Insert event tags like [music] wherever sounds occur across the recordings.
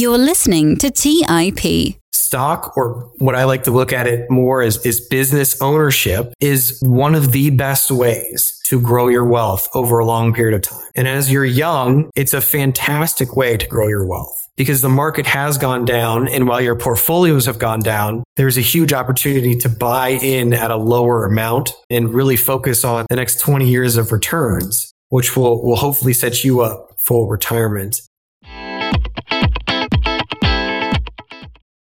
You're listening to TIP. Stock, or what I like to look at it more as is business ownership, is one of the best ways to grow your wealth over a long period of time. And as you're young, it's a fantastic way to grow your wealth because the market has gone down. And while your portfolios have gone down, there's a huge opportunity to buy in at a lower amount and really focus on the next 20 years of returns, which will, will hopefully set you up for retirement.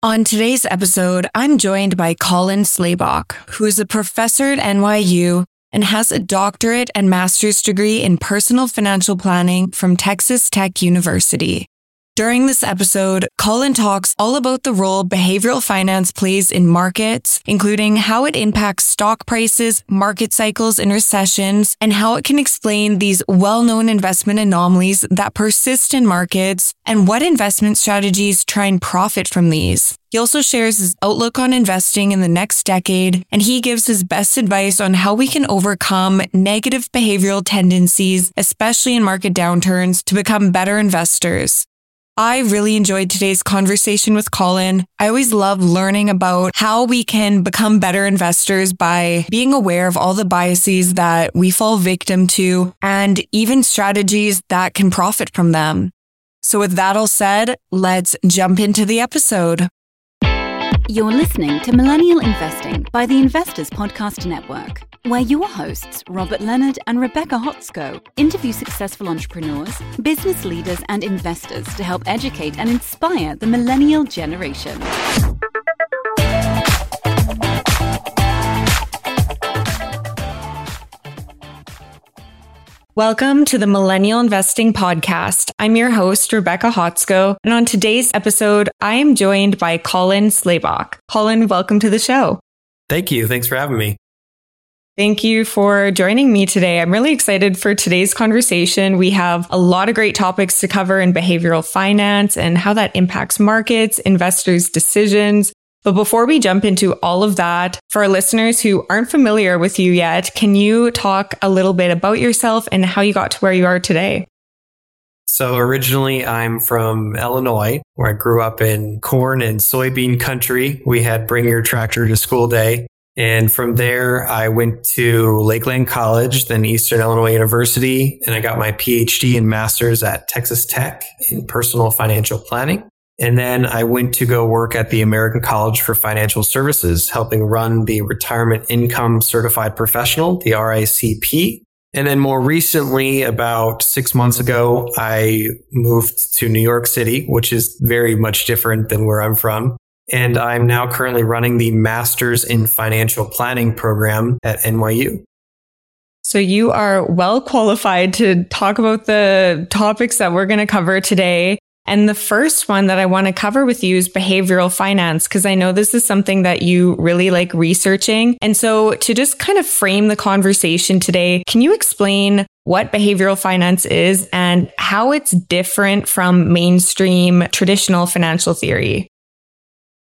On today's episode, I'm joined by Colin Slabach, who is a professor at NYU and has a doctorate and master's degree in personal financial planning from Texas Tech University. During this episode, Colin talks all about the role behavioral finance plays in markets, including how it impacts stock prices, market cycles, and recessions, and how it can explain these well-known investment anomalies that persist in markets and what investment strategies try and profit from these. He also shares his outlook on investing in the next decade, and he gives his best advice on how we can overcome negative behavioral tendencies, especially in market downturns, to become better investors. I really enjoyed today's conversation with Colin. I always love learning about how we can become better investors by being aware of all the biases that we fall victim to and even strategies that can profit from them. So with that all said, let's jump into the episode. You're listening to Millennial Investing by the Investors Podcast Network where your hosts, Robert Leonard and Rebecca Hotsko, interview successful entrepreneurs, business leaders, and investors to help educate and inspire the millennial generation. Welcome to the Millennial Investing Podcast. I'm your host, Rebecca Hotsko. and on today's episode, I am joined by Colin Slabach. Colin, welcome to the show. Thank you. Thanks for having me. Thank you for joining me today. I'm really excited for today's conversation. We have a lot of great topics to cover in behavioral finance and how that impacts markets, investors' decisions. But before we jump into all of that, for our listeners who aren't familiar with you yet, can you talk a little bit about yourself and how you got to where you are today? So originally I'm from Illinois, where I grew up in corn and soybean country. We had bring your tractor to school day. And from there, I went to Lakeland College, then Eastern Illinois University, and I got my PhD and master's at Texas Tech in personal financial planning. And then I went to go work at the American College for Financial Services, helping run the Retirement Income Certified Professional, the RICP. And then more recently, about six months ago, I moved to New York City, which is very much different than where I'm from and I'm now currently running the Masters in Financial Planning program at NYU. So you are well qualified to talk about the topics that we're going to cover today. And the first one that I want to cover with you is behavioral finance, because I know this is something that you really like researching. And so to just kind of frame the conversation today, can you explain what behavioral finance is and how it's different from mainstream traditional financial theory?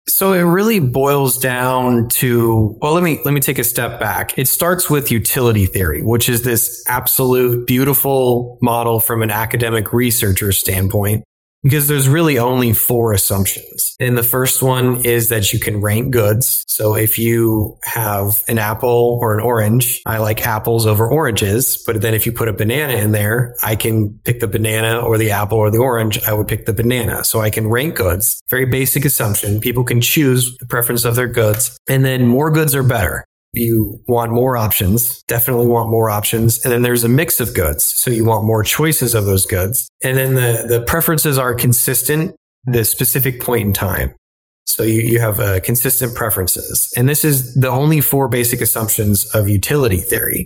So it really boils down to, well, let me, let me take a step back. It starts with utility theory, which is this absolute beautiful model from an academic researcher standpoint because there's really only four assumptions. And the first one is that you can rank goods. So if you have an apple or an orange, I like apples over oranges. But then if you put a banana in there, I can pick the banana or the apple or the orange. I would pick the banana. So I can rank goods. Very basic assumption. People can choose the preference of their goods. And then more goods are better you want more options, definitely want more options. And then there's a mix of goods. So you want more choices of those goods. And then the, the preferences are consistent the specific point in time. So you, you have uh, consistent preferences. And this is the only four basic assumptions of utility theory.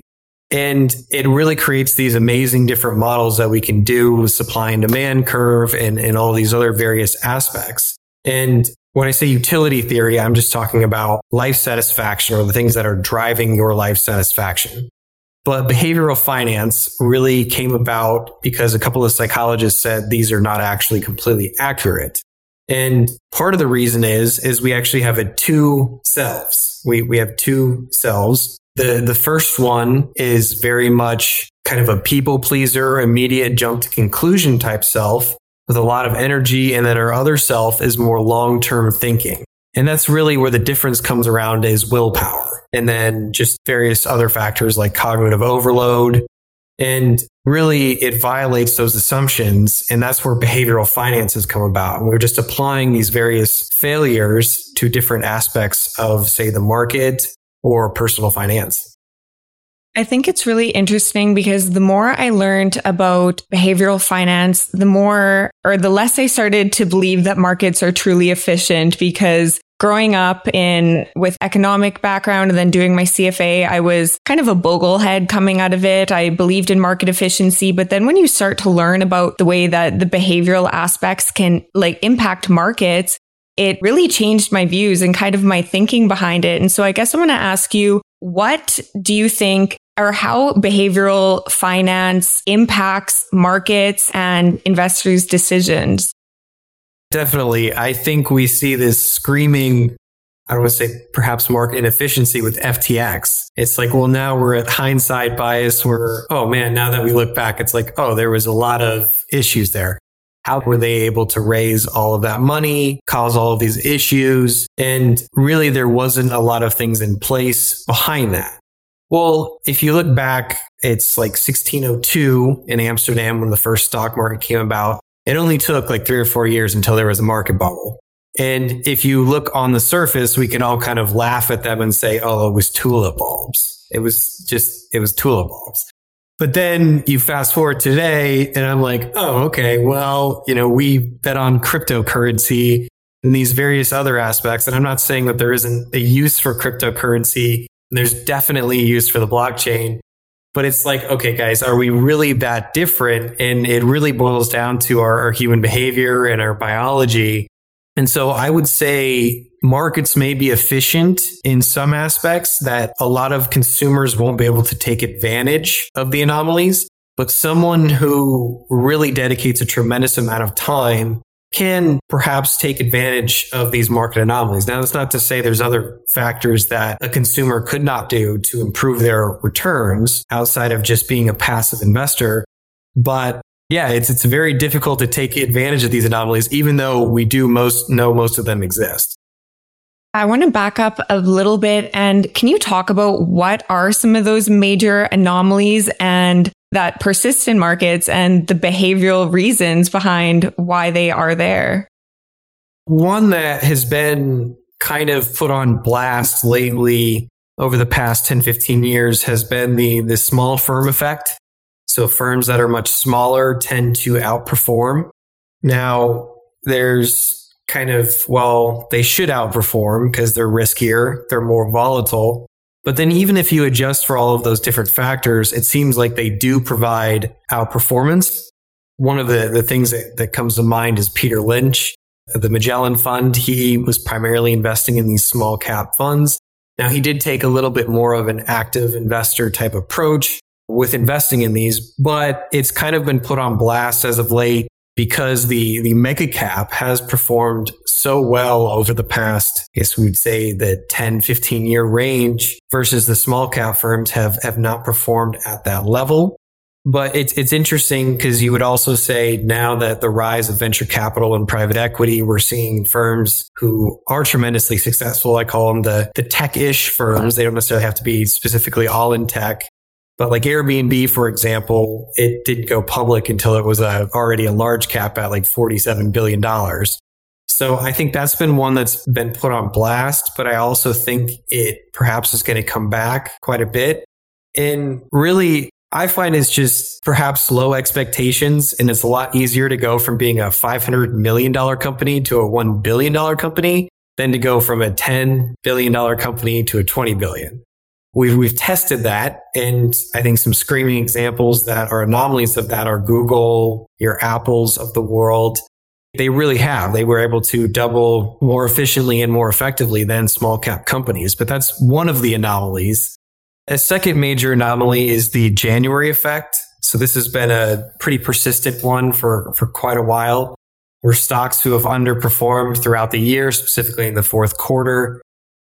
And it really creates these amazing different models that we can do with supply and demand curve and, and all these other various aspects. And when I say utility theory, I'm just talking about life satisfaction or the things that are driving your life satisfaction. But behavioral finance really came about because a couple of psychologists said these are not actually completely accurate. And part of the reason is, is we actually have a two selves. We, we have two selves. The, the first one is very much kind of a people pleaser, immediate jump to conclusion type self. With a lot of energy. And then our other self is more long term thinking. And that's really where the difference comes around is willpower and then just various other factors like cognitive overload. And really it violates those assumptions. And that's where behavioral finance has come about. And we're just applying these various failures to different aspects of, say, the market or personal finance. I think it's really interesting because the more I learned about behavioral finance, the more or the less I started to believe that markets are truly efficient because growing up in with economic background and then doing my CFA, I was kind of a boglehead coming out of it. I believed in market efficiency, but then when you start to learn about the way that the behavioral aspects can like impact markets, it really changed my views and kind of my thinking behind it. And so I guess I want to ask you, what do you think or how behavioral finance impacts markets and investors' decisions. Definitely. I think we see this screaming, I don't want to say perhaps market inefficiency with FTX. It's like, well, now we're at hindsight bias where, oh man, now that we look back, it's like, oh, there was a lot of issues there. How were they able to raise all of that money, cause all of these issues? And really, there wasn't a lot of things in place behind that. Well, if you look back, it's like 1602 in Amsterdam when the first stock market came about. It only took like three or four years until there was a market bubble. And if you look on the surface, we can all kind of laugh at them and say, oh, it was tulip bulbs. It was just, it was tulip bulbs. But then you fast forward today and I'm like, oh, okay, well, you know, we bet on cryptocurrency and these various other aspects. And I'm not saying that there isn't a use for cryptocurrency there's definitely use for the blockchain. But it's like, okay, guys, are we really that different? And it really boils down to our, our human behavior and our biology. And so I would say markets may be efficient in some aspects that a lot of consumers won't be able to take advantage of the anomalies. But someone who really dedicates a tremendous amount of time can perhaps take advantage of these market anomalies. Now, that's not to say there's other factors that a consumer could not do to improve their returns outside of just being a passive investor. But yeah, it's, it's very difficult to take advantage of these anomalies, even though we do most know most of them exist. I want to back up a little bit and can you talk about what are some of those major anomalies and that persist in markets and the behavioral reasons behind why they are there? One that has been kind of put on blast lately over the past 10, 15 years has been the, the small firm effect. So firms that are much smaller tend to outperform. Now there's kind of, well, they should outperform because they're riskier. They're more volatile. But then even if you adjust for all of those different factors, it seems like they do provide outperformance. One of the, the things that, that comes to mind is Peter Lynch, the Magellan Fund. He was primarily investing in these small cap funds. Now he did take a little bit more of an active investor type approach with investing in these, but it's kind of been put on blast as of late because the, the mega cap has performed so well over the past, I guess we would say the 10, 15 year range versus the small cap firms have, have not performed at that level. But it's, it's interesting because you would also say now that the rise of venture capital and private equity, we're seeing firms who are tremendously successful. I call them the, the tech-ish firms. They don't necessarily have to be specifically all in tech, but like Airbnb, for example, it didn't go public until it was a, already a large cap at like $47 billion. So I think that's been one that's been put on blast, but I also think it perhaps is going to come back quite a bit. And really, I find it's just perhaps low expectations and it's a lot easier to go from being a $500 million company to a $1 billion company than to go from a $10 billion company to a 20 billion. We've, we've tested that. And I think some screaming examples that are anomalies of that are Google, your Apples of the world. They really have. They were able to double more efficiently and more effectively than small cap companies. But that's one of the anomalies. A second major anomaly is the January effect. So this has been a pretty persistent one for, for quite a while where stocks who have underperformed throughout the year, specifically in the fourth quarter,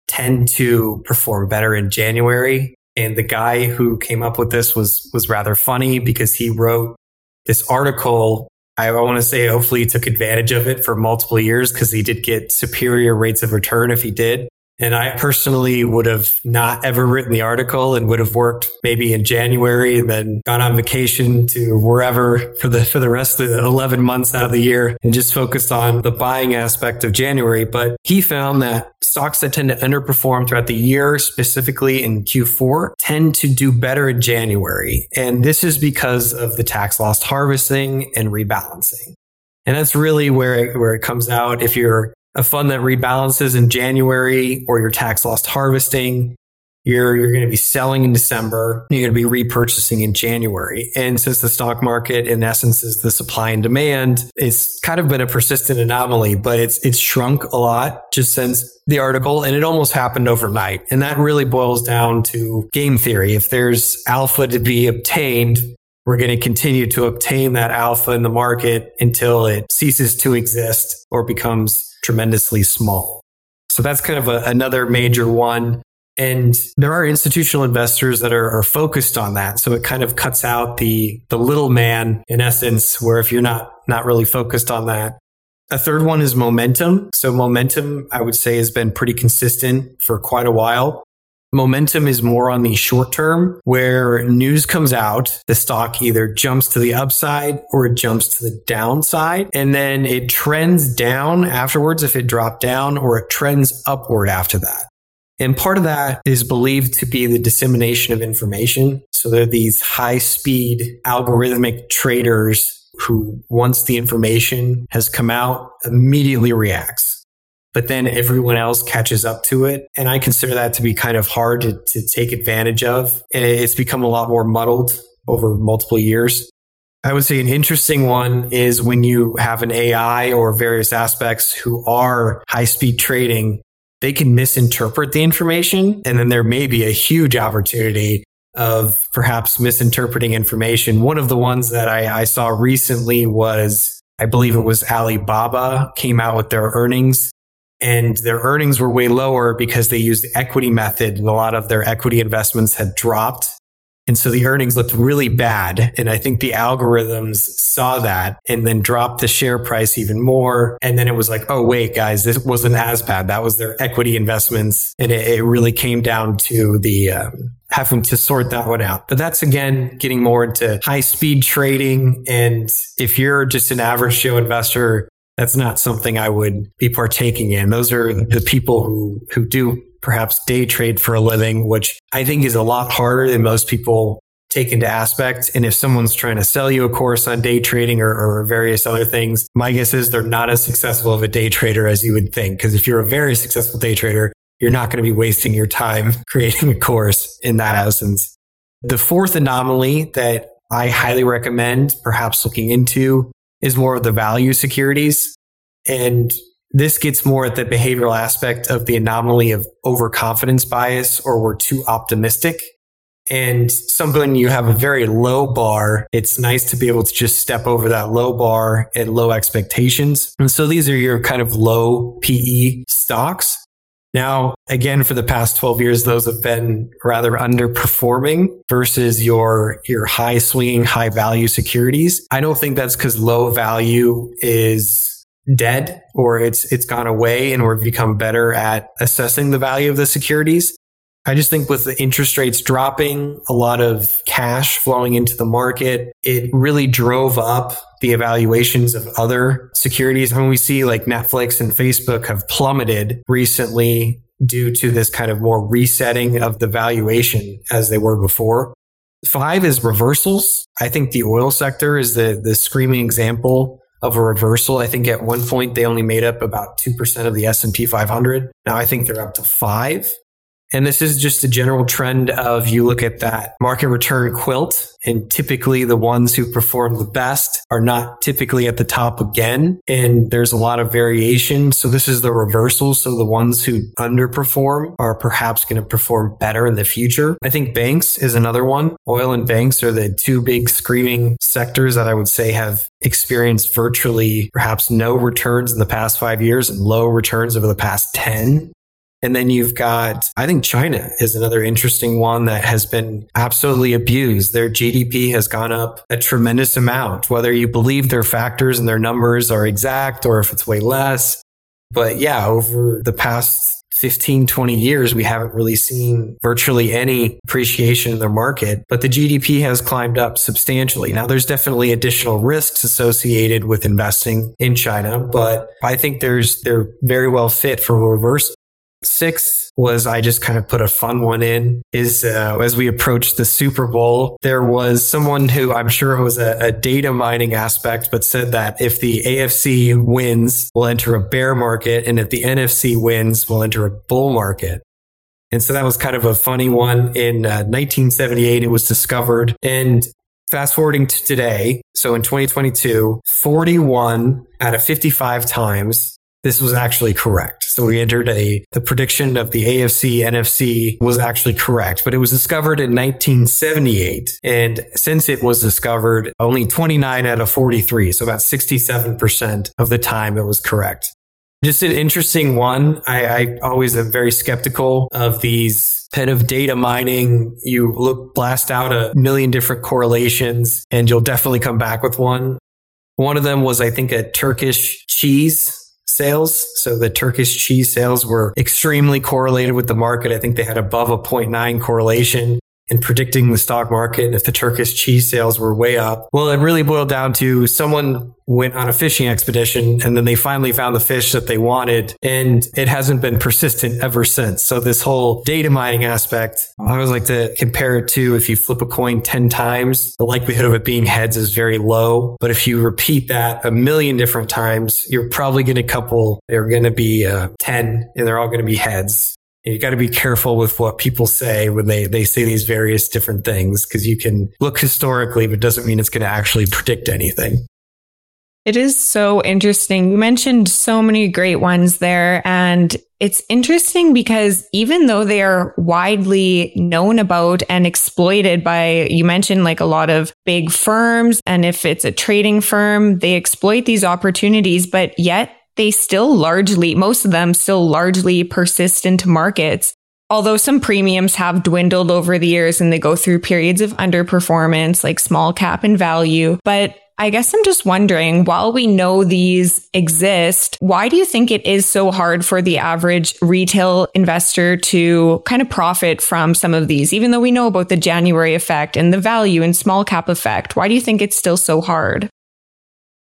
tend to perform better in January. And the guy who came up with this was, was rather funny because he wrote this article I want to say hopefully he took advantage of it for multiple years because he did get superior rates of return if he did. And I personally would have not ever written the article and would have worked maybe in January and then gone on vacation to wherever for the, for the rest of the 11 months out of the year and just focused on the buying aspect of January. But he found that stocks that tend to underperform throughout the year, specifically in Q4, tend to do better in January. And this is because of the tax loss harvesting and rebalancing. And that's really where it, where it comes out. If you're a fund that rebalances in January or your tax loss harvesting. You're, you're going to be selling in December. You're going to be repurchasing in January. And since the stock market, in essence, is the supply and demand, it's kind of been a persistent anomaly, but it's, it's shrunk a lot just since the article and it almost happened overnight. And that really boils down to game theory. If there's alpha to be obtained, we're going to continue to obtain that alpha in the market until it ceases to exist or becomes tremendously small. So that's kind of a, another major one. And there are institutional investors that are, are, focused on that. So it kind of cuts out the, the little man in essence, where if you're not, not really focused on that. A third one is momentum. So momentum, I would say has been pretty consistent for quite a while. Momentum is more on the short term where news comes out, the stock either jumps to the upside or it jumps to the downside. And then it trends down afterwards if it dropped down or it trends upward after that. And part of that is believed to be the dissemination of information. So there are these high speed algorithmic traders who once the information has come out immediately reacts but then everyone else catches up to it. And I consider that to be kind of hard to, to take advantage of. And it's become a lot more muddled over multiple years. I would say an interesting one is when you have an AI or various aspects who are high speed trading, they can misinterpret the information. And then there may be a huge opportunity of perhaps misinterpreting information. One of the ones that I, I saw recently was, I believe it was Alibaba came out with their earnings and their earnings were way lower because they used the equity method and a lot of their equity investments had dropped. And so the earnings looked really bad. And I think the algorithms saw that and then dropped the share price even more. And then it was like, oh, wait, guys, this wasn't as bad. That was their equity investments. And it, it really came down to the, um, having to sort that one out. But that's again getting more into high speed trading. And if you're just an average Joe investor, that's not something I would be partaking in. Those are the people who, who do perhaps day trade for a living, which I think is a lot harder than most people take into aspect. And if someone's trying to sell you a course on day trading or, or various other things, my guess is they're not as successful of a day trader as you would think. Because if you're a very successful day trader, you're not going to be wasting your time [laughs] creating a course in that essence. The fourth anomaly that I highly recommend perhaps looking into is more of the value securities. And this gets more at the behavioral aspect of the anomaly of overconfidence bias or we're too optimistic. And something you have a very low bar, it's nice to be able to just step over that low bar at low expectations. And so these are your kind of low PE stocks. Now, again, for the past 12 years, those have been rather underperforming versus your, your high swinging, high value securities. I don't think that's because low value is dead or it's, it's gone away and we've become better at assessing the value of the securities. I just think with the interest rates dropping, a lot of cash flowing into the market, it really drove up the evaluations of other securities. When we see like Netflix and Facebook have plummeted recently due to this kind of more resetting of the valuation as they were before. Five is reversals. I think the oil sector is the, the screaming example of a reversal. I think at one point they only made up about 2% of the S&P 500. Now I think they're up to five. And this is just a general trend of you look at that market return quilt and typically the ones who perform the best are not typically at the top again. And there's a lot of variation. So this is the reversal. So the ones who underperform are perhaps going to perform better in the future. I think banks is another one. Oil and banks are the two big screaming sectors that I would say have experienced virtually perhaps no returns in the past five years and low returns over the past 10. And then you've got, I think China is another interesting one that has been absolutely abused. Their GDP has gone up a tremendous amount, whether you believe their factors and their numbers are exact or if it's way less. But yeah, over the past 15, 20 years, we haven't really seen virtually any appreciation in the market, but the GDP has climbed up substantially. Now, there's definitely additional risks associated with investing in China, but I think there's, they're very well fit for reverse Six was I just kind of put a fun one in is uh, as we approached the Super Bowl, there was someone who I'm sure was a, a, data mining aspect, but said that if the AFC wins, we'll enter a bear market. And if the NFC wins, we'll enter a bull market. And so that was kind of a funny one. In uh, 1978, it was discovered. And fast forwarding to today, so in 2022, 41 out of 55 times this was actually correct. So we entered a, the prediction of the AFC NFC was actually correct, but it was discovered in 1978. And since it was discovered, only 29 out of 43. So about 67% of the time it was correct. Just an interesting one. I, I always am very skeptical of these kind of data mining. You look, blast out a million different correlations and you'll definitely come back with one. One of them was, I think, a Turkish cheese sales. So the Turkish cheese sales were extremely correlated with the market. I think they had above a 0.9 correlation in predicting the stock market and if the Turkish cheese sales were way up. Well, it really boiled down to someone went on a fishing expedition and then they finally found the fish that they wanted and it hasn't been persistent ever since. So this whole data mining aspect, I always like to compare it to if you flip a coin 10 times, the likelihood of it being heads is very low. But if you repeat that a million different times, you're probably going to couple, they're going to be uh, 10 and they're all going to be heads you got to be careful with what people say when they, they say these various different things because you can look historically, but doesn't mean it's going to actually predict anything. It is so interesting. You mentioned so many great ones there. And it's interesting because even though they are widely known about and exploited by, you mentioned like a lot of big firms. And if it's a trading firm, they exploit these opportunities, but yet they still largely, most of them still largely persist into markets. Although some premiums have dwindled over the years and they go through periods of underperformance, like small cap and value. But I guess I'm just wondering, while we know these exist, why do you think it is so hard for the average retail investor to kind of profit from some of these? Even though we know about the January effect and the value and small cap effect, why do you think it's still so hard?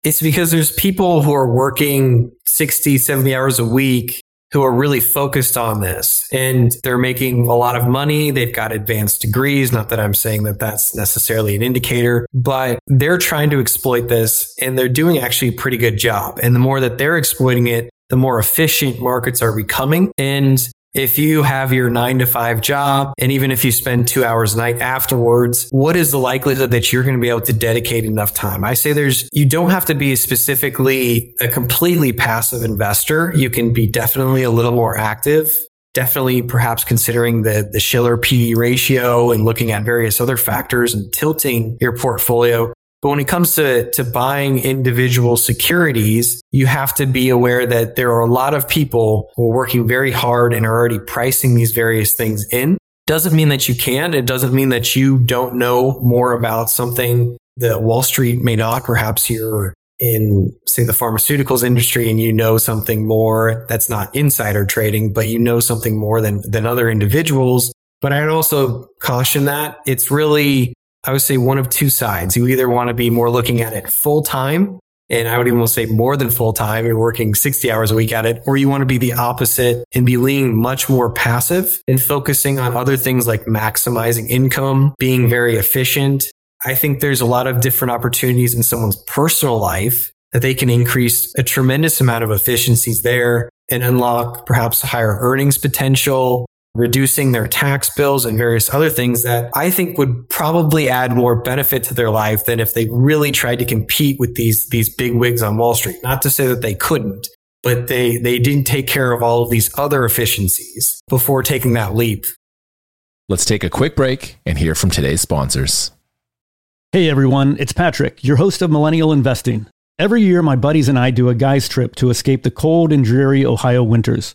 It's because there's people who are working 60, 70 hours a week who are really focused on this and they're making a lot of money. They've got advanced degrees. Not that I'm saying that that's necessarily an indicator, but they're trying to exploit this and they're doing actually a pretty good job. And the more that they're exploiting it, the more efficient markets are becoming. And if you have your nine to five job, and even if you spend two hours a night afterwards, what is the likelihood that you're going to be able to dedicate enough time? I say there's, you don't have to be specifically a completely passive investor. You can be definitely a little more active. Definitely perhaps considering the, the Shiller PE ratio and looking at various other factors and tilting your portfolio. But when it comes to, to buying individual securities, you have to be aware that there are a lot of people who are working very hard and are already pricing these various things in. Doesn't mean that you can't. It doesn't mean that you don't know more about something that Wall Street may not. Perhaps you're in, say, the pharmaceuticals industry and you know something more that's not insider trading, but you know something more than, than other individuals. But I'd also caution that it's really I would say one of two sides. You either want to be more looking at it full time, and I would even say more than full time. You're working 60 hours a week at it, or you want to be the opposite and be leaning much more passive and focusing on other things like maximizing income, being very efficient. I think there's a lot of different opportunities in someone's personal life that they can increase a tremendous amount of efficiencies there and unlock perhaps higher earnings potential, reducing their tax bills and various other things that I think would probably add more benefit to their life than if they really tried to compete with these, these big wigs on Wall Street. Not to say that they couldn't, but they, they didn't take care of all of these other efficiencies before taking that leap. Let's take a quick break and hear from today's sponsors. Hey everyone, it's Patrick, your host of Millennial Investing. Every year, my buddies and I do a guy's trip to escape the cold and dreary Ohio winters.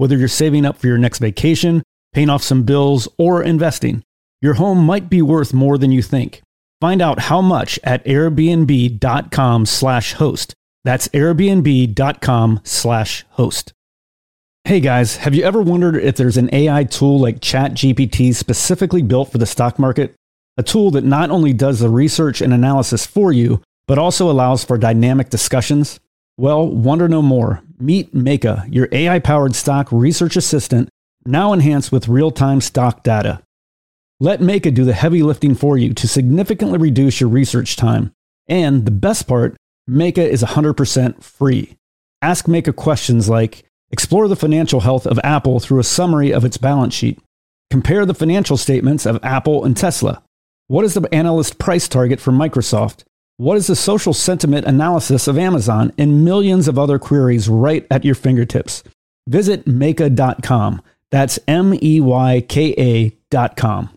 whether you're saving up for your next vacation, paying off some bills, or investing, your home might be worth more than you think. Find out how much at airbnb.com slash host. That's airbnb.com slash host. Hey guys, have you ever wondered if there's an AI tool like ChatGPT specifically built for the stock market? A tool that not only does the research and analysis for you, but also allows for dynamic discussions? Well, wonder no more. Meet Meyka, your AI powered stock research assistant, now enhanced with real time stock data. Let Meyka do the heavy lifting for you to significantly reduce your research time. And the best part, Meyka is 100% free. Ask Meyka questions like Explore the financial health of Apple through a summary of its balance sheet. Compare the financial statements of Apple and Tesla. What is the analyst price target for Microsoft? What is the social sentiment analysis of Amazon and millions of other queries right at your fingertips? Visit Meyka.com. That's M E Y K A.com.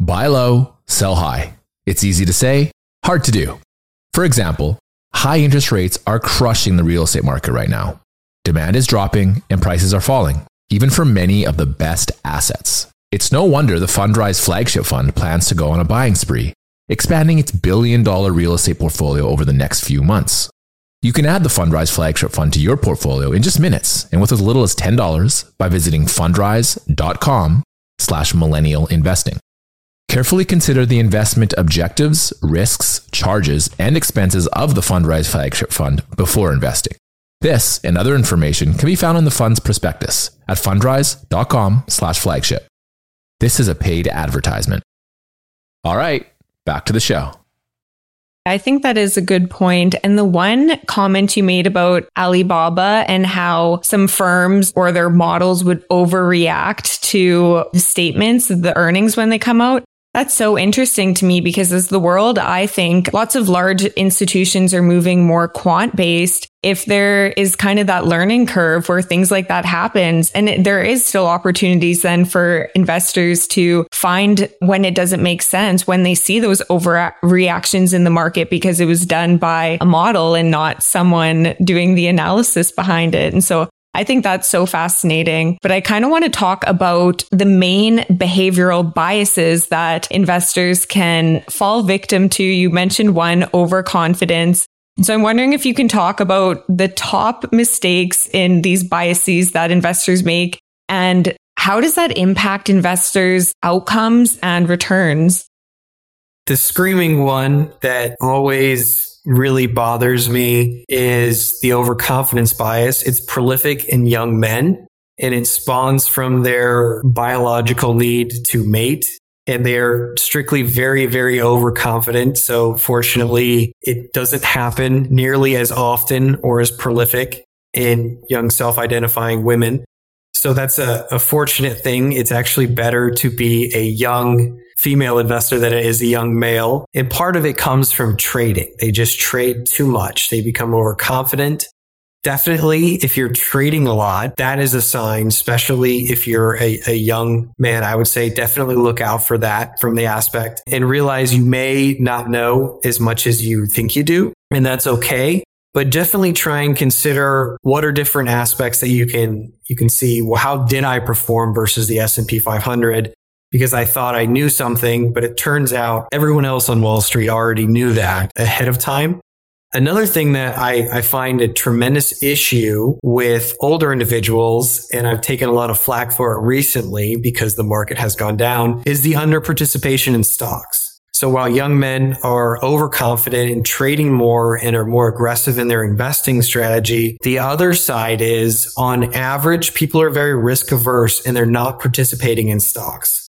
Buy low, sell high. It's easy to say, hard to do. For example, high interest rates are crushing the real estate market right now. Demand is dropping and prices are falling, even for many of the best assets. It's no wonder the Fundrise flagship fund plans to go on a buying spree expanding its billion dollar real estate portfolio over the next few months. You can add the Fundrise flagship fund to your portfolio in just minutes and with as little as $10 by visiting fundrise.com slash millennial investing. Carefully consider the investment objectives, risks, charges, and expenses of the Fundrise flagship fund before investing. This and other information can be found in the fund's prospectus at fundrise.com slash flagship. This is a paid advertisement. All right, back to the show. I think that is a good point. And the one comment you made about Alibaba and how some firms or their models would overreact to statements, the earnings when they come out. That's so interesting to me because as the world, I think lots of large institutions are moving more quant based. If there is kind of that learning curve where things like that happens, and it, there is still opportunities then for investors to find when it doesn't make sense, when they see those overreactions in the market because it was done by a model and not someone doing the analysis behind it. And so I think that's so fascinating. But I kind of want to talk about the main behavioral biases that investors can fall victim to. You mentioned one overconfidence. So I'm wondering if you can talk about the top mistakes in these biases that investors make and how does that impact investors' outcomes and returns? The screaming one that always really bothers me is the overconfidence bias. It's prolific in young men and it spawns from their biological need to mate. And they're strictly very, very overconfident. So fortunately, it doesn't happen nearly as often or as prolific in young self-identifying women. So that's a, a fortunate thing. It's actually better to be a young female investor than it is a young male. And part of it comes from trading. They just trade too much. They become overconfident. Definitely, if you're trading a lot, that is a sign, especially if you're a, a, young man. I would say definitely look out for that from the aspect and realize you may not know as much as you think you do. And that's okay but definitely try and consider what are different aspects that you can you can see well how did i perform versus the s&p 500 because i thought i knew something but it turns out everyone else on wall street already knew that ahead of time Another thing that I, I, find a tremendous issue with older individuals, and I've taken a lot of flack for it recently because the market has gone down, is the under participation in stocks. So while young men are overconfident in trading more and are more aggressive in their investing strategy, the other side is on average, people are very risk averse and they're not participating in stocks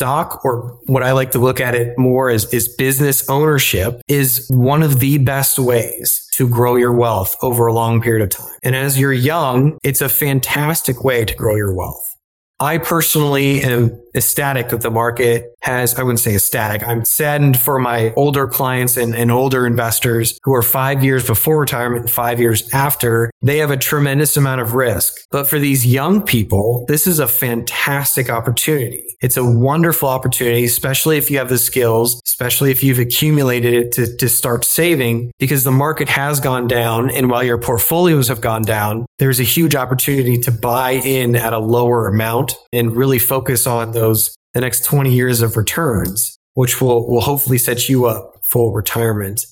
stock or what I like to look at it more as is business ownership is one of the best ways to grow your wealth over a long period of time. And as you're young, it's a fantastic way to grow your wealth. I personally am ecstatic that the market has, I wouldn't say ecstatic. I'm saddened for my older clients and, and older investors who are five years before retirement and five years after. They have a tremendous amount of risk. But for these young people, this is a fantastic opportunity. It's a wonderful opportunity, especially if you have the skills, especially if you've accumulated it to, to start saving because the market has gone down. And while your portfolios have gone down, there's a huge opportunity to buy in at a lower amount and really focus on those the next 20 years of returns, which will, will hopefully set you up for retirement.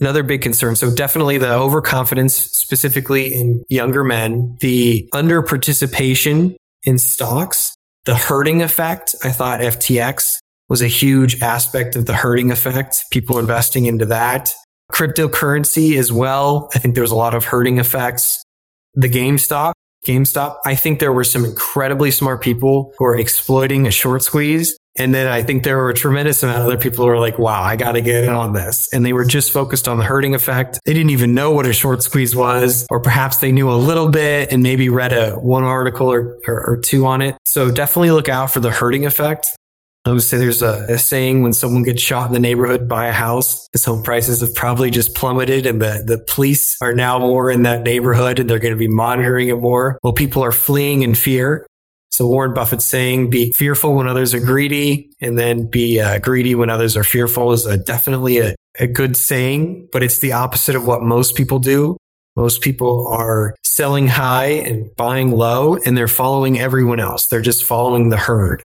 Another big concern. So definitely the overconfidence, specifically in younger men, the under participation in stocks, the herding effect. I thought FTX was a huge aspect of the herding effect. People investing into that. Cryptocurrency as well. I think there was a lot of herding effects. The GameStop, GameStop, I think there were some incredibly smart people who are exploiting a short squeeze. And then I think there were a tremendous amount of other people who were like, wow, I got to get in on this. And they were just focused on the herding effect. They didn't even know what a short squeeze was, or perhaps they knew a little bit and maybe read a one article or, or, or two on it. So definitely look out for the herding effect. I would say there's a, a, saying when someone gets shot in the neighborhood by a house, his home prices have probably just plummeted and the, the police are now more in that neighborhood and they're going to be monitoring it more. Well, people are fleeing in fear. So Warren Buffett's saying be fearful when others are greedy and then be uh, greedy when others are fearful is a, definitely a, a good saying, but it's the opposite of what most people do. Most people are selling high and buying low and they're following everyone else. They're just following the herd.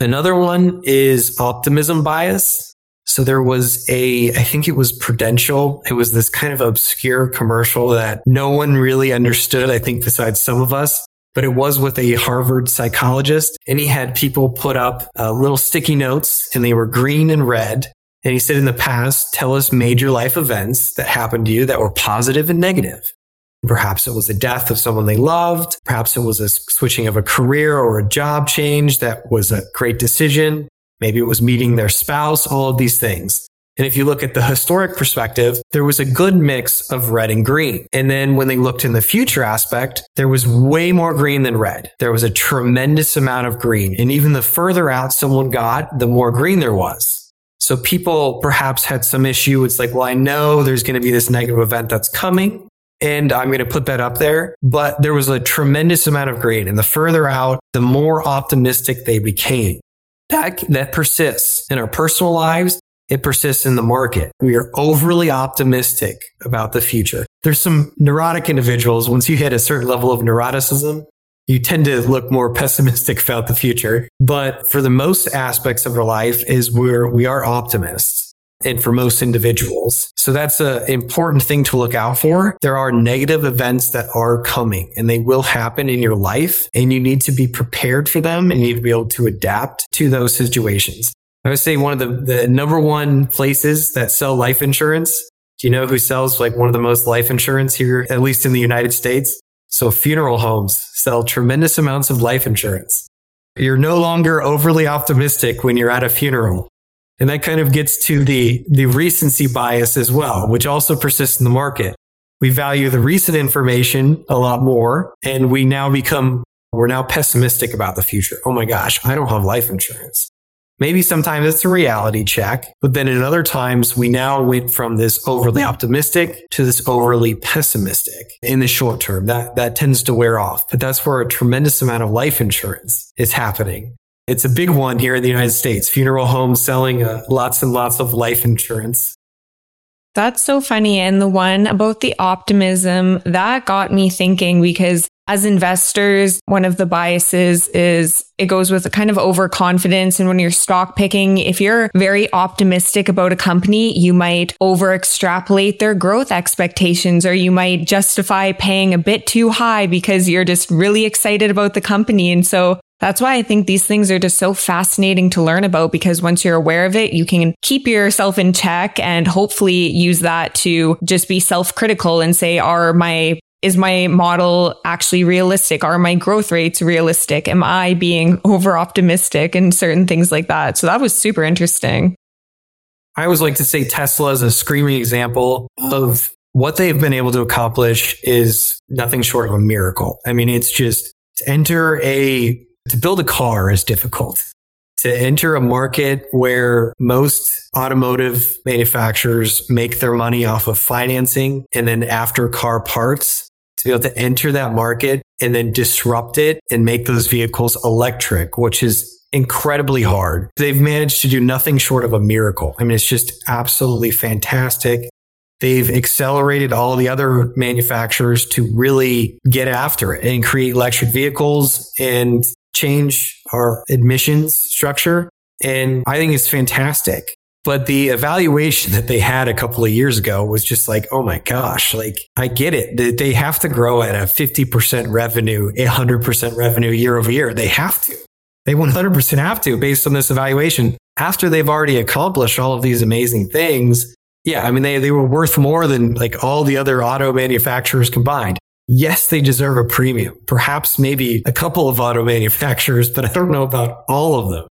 Another one is optimism bias. So there was a, I think it was Prudential. It was this kind of obscure commercial that no one really understood, I think, besides some of us. But it was with a Harvard psychologist and he had people put up uh, little sticky notes and they were green and red. And he said in the past, tell us major life events that happened to you that were positive and negative. Perhaps it was the death of someone they loved. Perhaps it was a switching of a career or a job change that was a great decision. Maybe it was meeting their spouse, all of these things. And if you look at the historic perspective, there was a good mix of red and green. And then when they looked in the future aspect, there was way more green than red. There was a tremendous amount of green. And even the further out someone got, the more green there was. So people perhaps had some issue. It's like, well, I know there's going to be this negative event that's coming and I'm going to put that up there. But there was a tremendous amount of green. And the further out, the more optimistic they became. That, that persists in our personal lives. It persists in the market. We are overly optimistic about the future. There's some neurotic individuals. Once you hit a certain level of neuroticism, you tend to look more [laughs] pessimistic about the future. But for the most aspects of our life is where we are optimists and for most individuals. So that's an important thing to look out for. There are negative events that are coming and they will happen in your life and you need to be prepared for them and you need to be able to adapt to those situations. I would say one of the, the number one places that sell life insurance. Do you know who sells like one of the most life insurance here, at least in the United States? So funeral homes sell tremendous amounts of life insurance. You're no longer overly optimistic when you're at a funeral. And that kind of gets to the, the recency bias as well, which also persists in the market. We value the recent information a lot more and we now become, we're now pessimistic about the future. Oh my gosh, I don't have life insurance. Maybe sometimes it's a reality check, but then in other times we now went from this overly optimistic to this overly pessimistic in the short term. That, that tends to wear off, but that's where a tremendous amount of life insurance is happening. It's a big one here in the United States. Funeral homes selling uh, lots and lots of life insurance. That's so funny. And the one about the optimism that got me thinking because as investors, one of the biases is it goes with a kind of overconfidence. And when you're stock picking, if you're very optimistic about a company, you might over extrapolate their growth expectations or you might justify paying a bit too high because you're just really excited about the company. And so that's why I think these things are just so fascinating to learn about because once you're aware of it, you can keep yourself in check and hopefully use that to just be self critical and say, are my is my model actually realistic? Are my growth rates realistic? Am I being over optimistic and certain things like that? So that was super interesting. I always like to say Tesla is a screaming example of what they've been able to accomplish is nothing short of a miracle. I mean, it's just to enter a, to build a car is difficult. To enter a market where most automotive manufacturers make their money off of financing and then after car parts, to be able to enter that market and then disrupt it and make those vehicles electric, which is incredibly hard. They've managed to do nothing short of a miracle. I mean, it's just absolutely fantastic. They've accelerated all the other manufacturers to really get after it and create electric vehicles and change our admissions structure. And I think it's fantastic. But the evaluation that they had a couple of years ago was just like, oh my gosh, like I get it. They have to grow at a 50% revenue, 100% revenue year over year. They have to. They 100% have to based on this evaluation. After they've already accomplished all of these amazing things, yeah, I mean, they, they were worth more than like all the other auto manufacturers combined. Yes, they deserve a premium. Perhaps maybe a couple of auto manufacturers, but I don't know about all of them.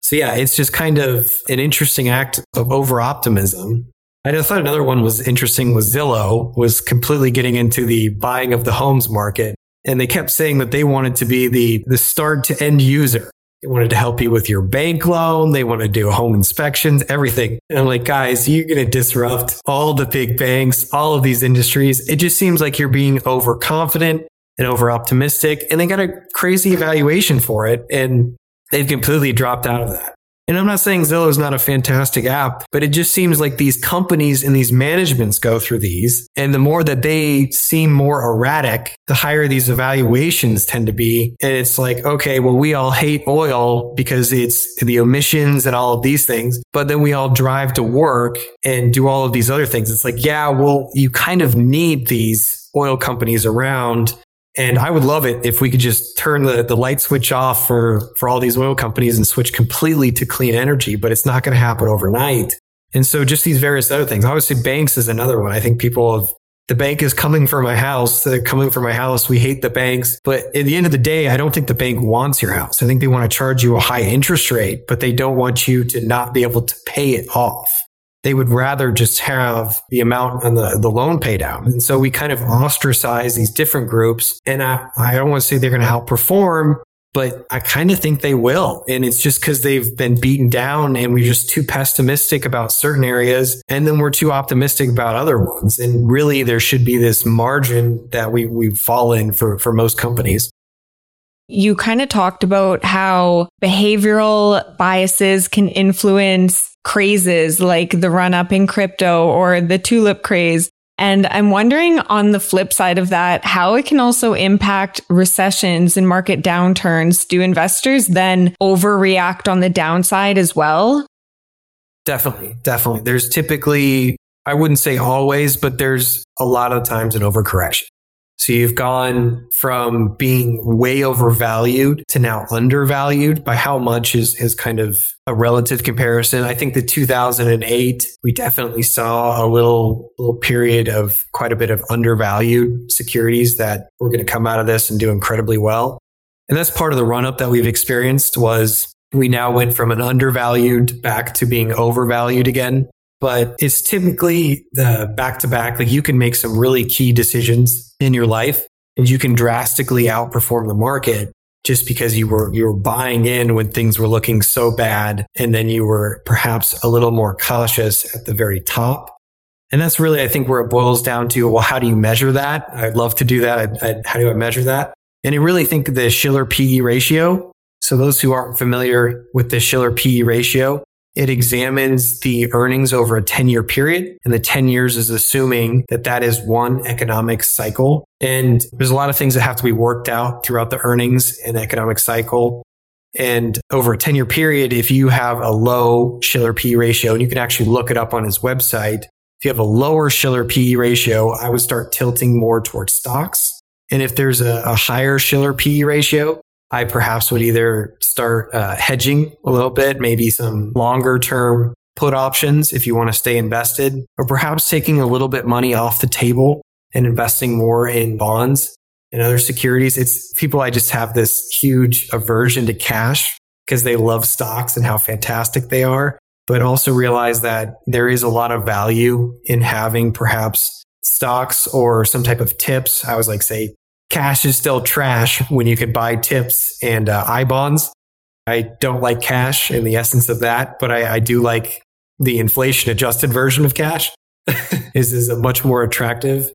So yeah, it's just kind of an interesting act of over optimism. I thought another one was interesting was Zillow was completely getting into the buying of the homes market. And they kept saying that they wanted to be the, the start to end user. They wanted to help you with your bank loan. They want to do home inspections, everything. And I'm like, guys, you're going to disrupt all the big banks, all of these industries. It just seems like you're being overconfident and over optimistic. And they got a crazy evaluation for it. And they've completely dropped out of that. And I'm not saying Zillow is not a fantastic app, but it just seems like these companies and these managements go through these. And the more that they seem more erratic, the higher these evaluations tend to be. And it's like, okay, well, we all hate oil because it's the emissions and all of these things. But then we all drive to work and do all of these other things. It's like, yeah, well, you kind of need these oil companies around and I would love it if we could just turn the, the light switch off for, for all these oil companies and switch completely to clean energy, but it's not going to happen overnight. And so just these various other things. Obviously, banks is another one. I think people have, the bank is coming for my house. They're coming for my house. We hate the banks. But at the end of the day, I don't think the bank wants your house. I think they want to charge you a high interest rate, but they don't want you to not be able to pay it off they would rather just have the amount on the, the loan pay down. And so we kind of ostracize these different groups. And I, I don't want to say they're going to outperform, but I kind of think they will. And it's just because they've been beaten down and we're just too pessimistic about certain areas. And then we're too optimistic about other ones. And really there should be this margin that we, we fall in for, for most companies. You kind of talked about how behavioral biases can influence crazes like the run up in crypto or the tulip craze. And I'm wondering on the flip side of that, how it can also impact recessions and market downturns. Do investors then overreact on the downside as well? Definitely. Definitely. There's typically, I wouldn't say always, but there's a lot of times an overcorrection. So you've gone from being way overvalued to now undervalued by how much is, is kind of a relative comparison. I think the 2008, we definitely saw a little, little period of quite a bit of undervalued securities that were going to come out of this and do incredibly well. And that's part of the run up that we've experienced was we now went from an undervalued back to being overvalued again but it's typically the back to back. Like you can make some really key decisions in your life and you can drastically outperform the market just because you were, you were buying in when things were looking so bad. And then you were perhaps a little more cautious at the very top. And that's really, I think, where it boils down to, well, how do you measure that? I'd love to do that. I, I, how do I measure that? And I really think the Shiller PE ratio. So those who aren't familiar with the Shiller PE ratio, it examines the earnings over a 10 year period and the 10 years is assuming that that is one economic cycle. And there's a lot of things that have to be worked out throughout the earnings and economic cycle. And over a 10 year period, if you have a low Shiller P ratio, and you can actually look it up on his website, if you have a lower Shiller P ratio, I would start tilting more towards stocks. And if there's a, a higher Shiller P ratio, I perhaps would either start uh, hedging a little bit, maybe some longer term put options if you want to stay invested, or perhaps taking a little bit money off the table and investing more in bonds and other securities. It's people, I just have this huge aversion to cash because they love stocks and how fantastic they are, but also realize that there is a lot of value in having perhaps stocks or some type of tips. I was like, say, cash is still trash when you could buy tips and uh, I bonds. I don't like cash in the essence of that, but I, I do like the inflation adjusted version of cash [laughs] is, is a much more attractive.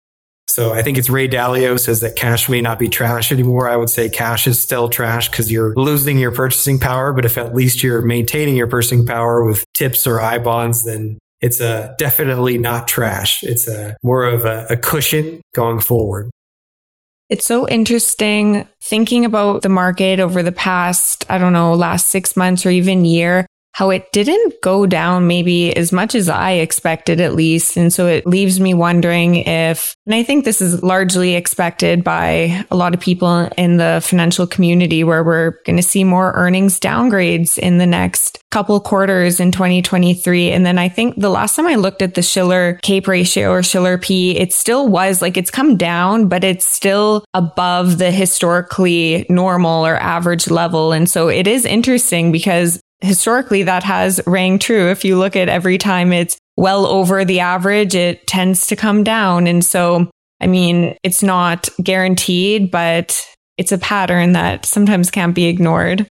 So I think it's Ray Dalio says that cash may not be trash anymore. I would say cash is still trash because you're losing your purchasing power. But if at least you're maintaining your purchasing power with tips or I bonds, then it's a definitely not trash. It's a more of a, a cushion going forward. It's so interesting thinking about the market over the past, I don't know, last six months or even year how it didn't go down maybe as much as I expected, at least. And so it leaves me wondering if, and I think this is largely expected by a lot of people in the financial community where we're going to see more earnings downgrades in the next couple quarters in 2023. And then I think the last time I looked at the Shiller CAPE ratio or Shiller P, it still was like it's come down, but it's still above the historically normal or average level. And so it is interesting because historically that has rang true. If you look at every time it's well over the average, it tends to come down. And so, I mean, it's not guaranteed, but it's a pattern that sometimes can't be ignored.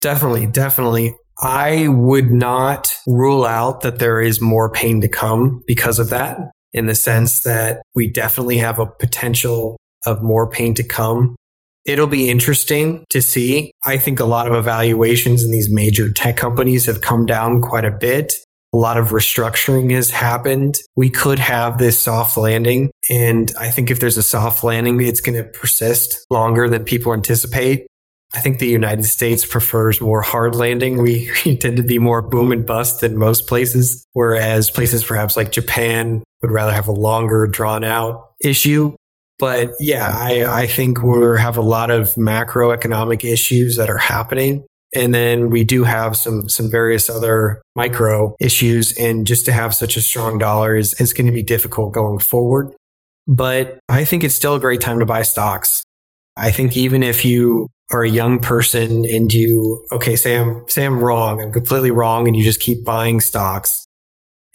Definitely, definitely. I would not rule out that there is more pain to come because of that, in the sense that we definitely have a potential of more pain to come It'll be interesting to see. I think a lot of evaluations in these major tech companies have come down quite a bit. A lot of restructuring has happened. We could have this soft landing. And I think if there's a soft landing, it's going to persist longer than people anticipate. I think the United States prefers more hard landing. We, [laughs] we, tend to be more boom and bust than most places, whereas places perhaps like Japan would rather have a longer drawn out issue. But yeah, I, I think we have a lot of macroeconomic issues that are happening. And then we do have some, some various other micro issues. And just to have such a strong dollar is, is going to be difficult going forward. But I think it's still a great time to buy stocks. I think even if you are a young person and you, okay, say I'm, say I'm wrong, I'm completely wrong, and you just keep buying stocks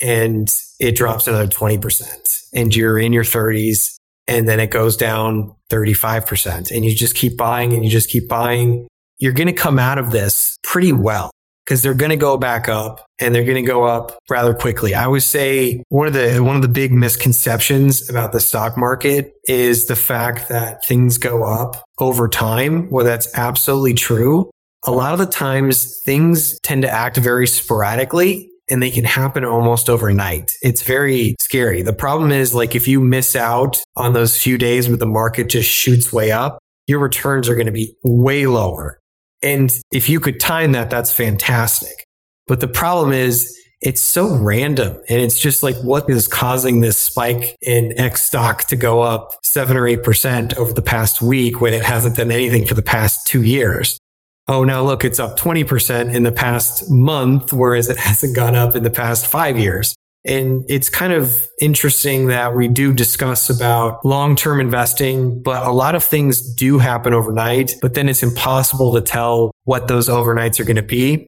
and it drops another 20% and you're in your 30s and then it goes down 35% and you just keep buying and you just keep buying, you're going to come out of this pretty well because they're going to go back up and they're going to go up rather quickly. I would say one of the one of the big misconceptions about the stock market is the fact that things go up over time. Well, that's absolutely true. A lot of the times things tend to act very sporadically and they can happen almost overnight. It's very scary. The problem is like if you miss out on those few days where the market just shoots way up, your returns are going to be way lower. And if you could time that, that's fantastic. But the problem is it's so random and it's just like what is causing this spike in X stock to go up seven or 8% over the past week when it hasn't done anything for the past two years oh, now look, it's up 20% in the past month, whereas it [laughs] hasn't gone up in the past five years. And it's kind of interesting that we do discuss about long-term investing, but a lot of things do happen overnight, but then it's impossible to tell what those overnights are going to be.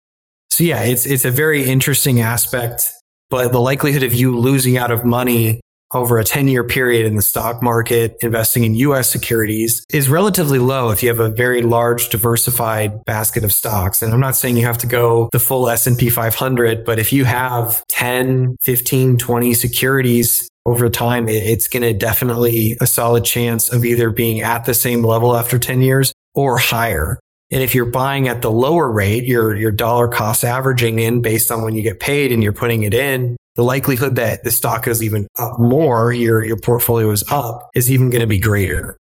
So yeah, it's, it's a very interesting aspect, but the likelihood of you losing out of money over a 10 year period in the stock market, investing in US securities is relatively low if you have a very large diversified basket of stocks. And I'm not saying you have to go the full S&P 500, but if you have 10, 15, 20 securities over time, it's going to definitely a solid chance of either being at the same level after 10 years or higher. And if you're buying at the lower rate, your, your dollar cost averaging in based on when you get paid and you're putting it in, the likelihood that the stock is even up more, your, your portfolio is up, is even going to be greater.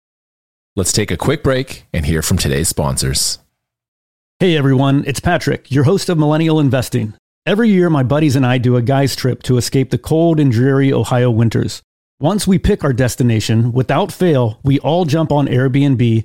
Let's take a quick break and hear from today's sponsors. Hey everyone, it's Patrick, your host of Millennial Investing. Every year, my buddies and I do a guy's trip to escape the cold and dreary Ohio winters. Once we pick our destination, without fail, we all jump on Airbnb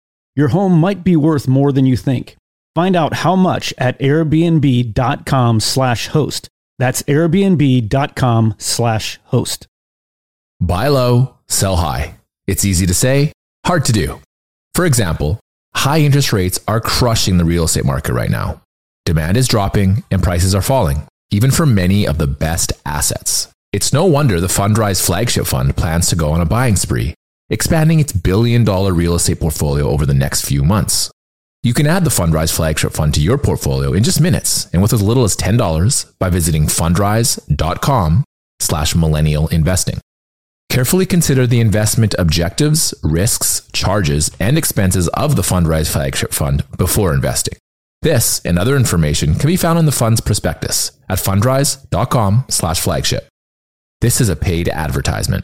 Your home might be worth more than you think. Find out how much at airbnb.com slash host. That's airbnb.com slash host. Buy low, sell high. It's easy to say, hard to do. For example, high interest rates are crushing the real estate market right now. Demand is dropping and prices are falling, even for many of the best assets. It's no wonder the Fundrise flagship fund plans to go on a buying spree, expanding its billion dollar real estate portfolio over the next few months. You can add the Fundrise flagship fund to your portfolio in just minutes and with as little as $10 by visiting fundrise.com slash millennial investing. Carefully consider the investment objectives, risks, charges, and expenses of the Fundrise flagship fund before investing. This and other information can be found in the fund's prospectus at fundrise.com slash flagship. This is a paid advertisement.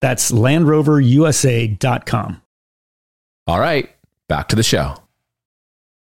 That's LandRoverUSA.com. All right, back to the show.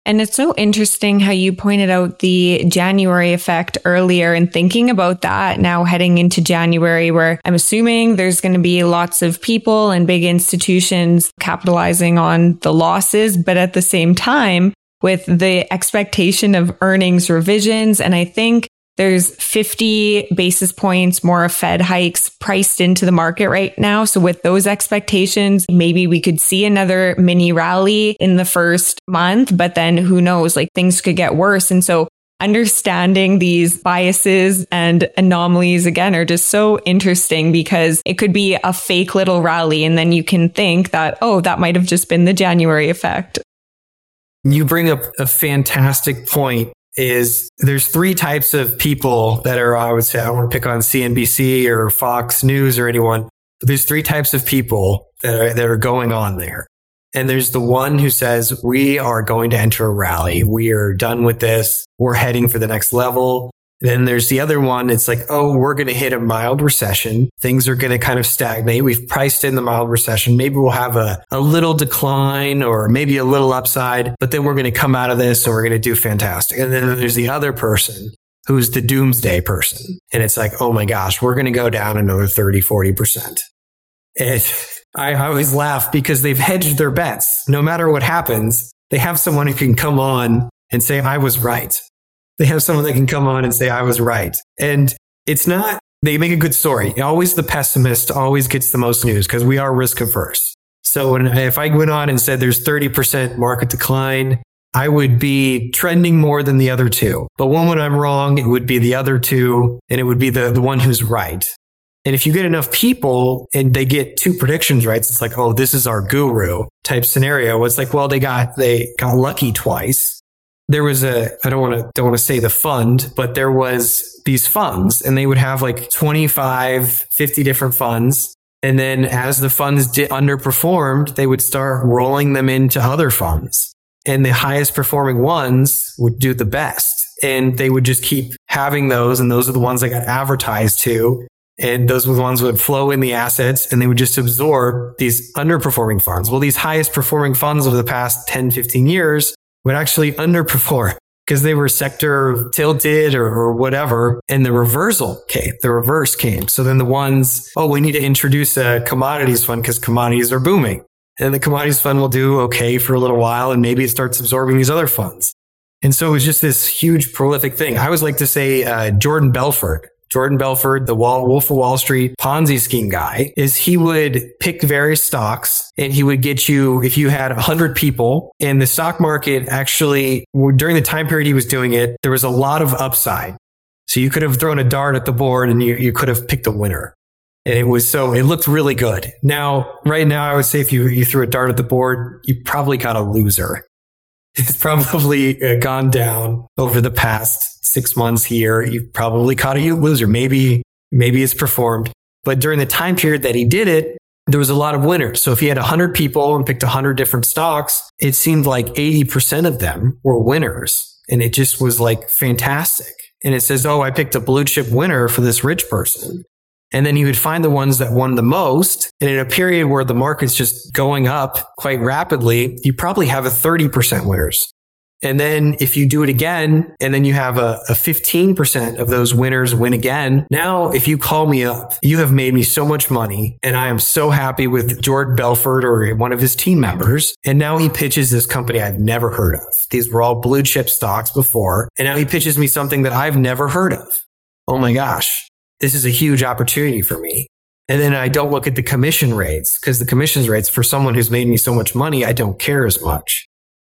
And it's so interesting how you pointed out the January effect earlier and thinking about that now heading into January, where I'm assuming there's going to be lots of people and big institutions capitalizing on the losses, but at the same time, with the expectation of earnings revisions. And I think there's 50 basis points more of Fed hikes priced into the market right now. So with those expectations, maybe we could see another mini rally in the first month, but then who knows, like things could get worse. And so understanding these biases and anomalies again are just so interesting because it could be a fake little rally. And then you can think that, oh, that might have just been the January effect. You bring up a fantastic point is there's three types of people that are, I would say, I want to pick on CNBC or Fox News or anyone, there's three types of people that are, that are going on there. And there's the one who says, we are going to enter a rally. We are done with this. We're heading for the next level. Then there's the other one. It's like, oh, we're going to hit a mild recession. Things are going to kind of stagnate. We've priced in the mild recession. Maybe we'll have a, a little decline or maybe a little upside, but then we're going to come out of this and we're going to do fantastic. And then there's the other person who's the doomsday person. And it's like, oh my gosh, we're going to go down another 30, 40%. And I always laugh because they've hedged their bets. No matter what happens, they have someone who can come on and say, I was right they have someone that can come on and say, I was right. And it's not, they make a good story. Always the pessimist always gets the most news because we are risk averse. So when, if I went on and said there's 30% market decline, I would be trending more than the other two. But one when I'm wrong, it would be the other two and it would be the, the one who's right. And if you get enough people and they get two predictions right, it's like, oh, this is our guru type scenario. It's like, well, they got, they got lucky twice there was a I don't want to don't want to say the fund, but there was these funds and they would have like 25, 50 different funds. And then as the funds did underperformed, they would start rolling them into other funds. And the highest performing ones would do the best. And they would just keep having those. And those are the ones that got advertised to. And those were the ones that would flow in the assets and they would just absorb these underperforming funds. Well, these highest performing funds over the past 10, 15 years would actually underperform because they were sector tilted or, or, whatever. And the reversal came, the reverse came. So then the ones, oh, we need to introduce a commodities fund because commodities are booming. And the commodities fund will do okay for a little while and maybe it starts absorbing these other funds. And so it was just this huge prolific thing. I always like to say uh, Jordan Belfort Jordan Belfort, the Wall, Wolf of Wall Street Ponzi scheme guy, is he would pick various stocks and he would get you, if you had 100 people in the stock market, actually, during the time period he was doing it, there was a lot of upside. So you could have thrown a dart at the board and you, you could have picked a winner. And it was so, it looked really good. Now, right now, I would say if you, you threw a dart at the board, you probably got a loser. [laughs] It's probably uh, gone down over the past six months here, you probably caught a loser. Maybe, maybe it's performed. But during the time period that he did it, there was a lot of winners. So if he had 100 people and picked 100 different stocks, it seemed like 80% of them were winners. And it just was like fantastic. And it says, Oh, I picked a blue chip winner for this rich person. And then he would find the ones that won the most. And in a period where the market's just going up quite rapidly, you probably have a 30% winners. And then if you do it again, and then you have a, a 15% of those winners win again. Now, if you call me up, you have made me so much money and I am so happy with George Belfort or one of his team members. And now he pitches this company I've never heard of. These were all blue chip stocks before. And now he pitches me something that I've never heard of. Oh my gosh. This is a huge opportunity for me. And then I don't look at the commission rates because the commissions rates for someone who's made me so much money, I don't care as much.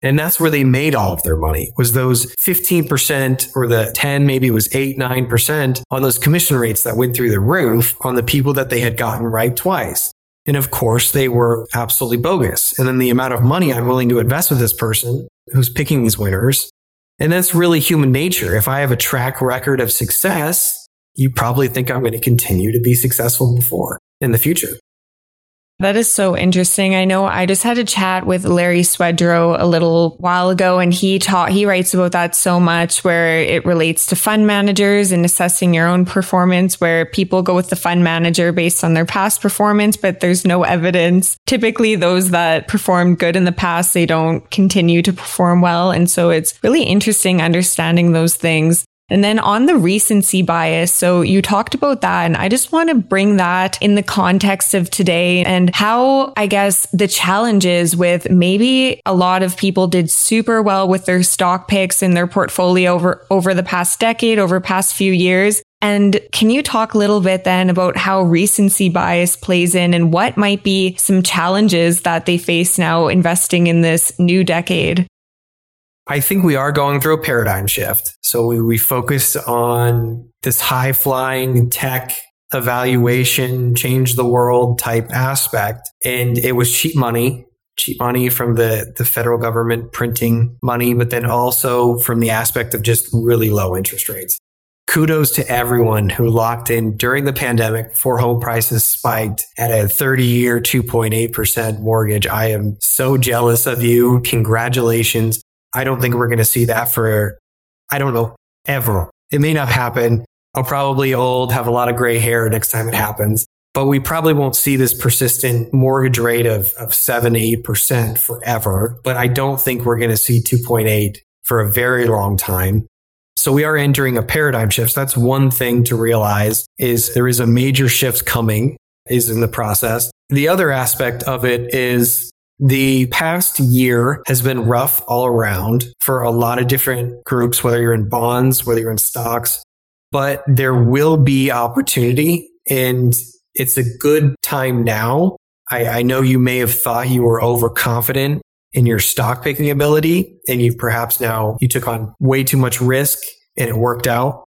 And that's where they made all of their money was those 15% or the 10, maybe it was 8, 9% on those commission rates that went through the roof on the people that they had gotten right twice. And of course, they were absolutely bogus. And then the amount of money I'm willing to invest with this person who's picking these winners. And that's really human nature. If I have a track record of success, you probably think I'm going to continue to be successful before in the future. That is so interesting. I know I just had a chat with Larry Swedroe a little while ago and he taught, he writes about that so much where it relates to fund managers and assessing your own performance where people go with the fund manager based on their past performance, but there's no evidence. Typically those that performed good in the past, they don't continue to perform well. And so it's really interesting understanding those things. And then on the recency bias, so you talked about that, and I just want to bring that in the context of today and how I guess the challenges with maybe a lot of people did super well with their stock picks in their portfolio over, over the past decade, over past few years. And can you talk a little bit then about how recency bias plays in and what might be some challenges that they face now investing in this new decade? I think we are going through a paradigm shift. So we, we focus on this high flying tech evaluation, change the world type aspect. And it was cheap money, cheap money from the, the federal government printing money, but then also from the aspect of just really low interest rates. Kudos to everyone who locked in during the pandemic before home prices spiked at a 30 year 2.8% mortgage. I am so jealous of you. Congratulations. I don't think we're going to see that for, I don't know, ever. It may not happen. I'll probably old, have a lot of gray hair next time it happens, but we probably won't see this persistent mortgage rate of, of seven, 8% forever. But I don't think we're going to see 2.8 for a very long time. So we are entering a paradigm shift. So that's one thing to realize is there is a major shift coming is in the process. The other aspect of it is the past year has been rough all around for a lot of different groups, whether you're in bonds, whether you're in stocks, but there will be opportunity and it's a good time now. I, I know you may have thought you were overconfident in your stock picking ability and you perhaps now you took on way too much risk and it worked out.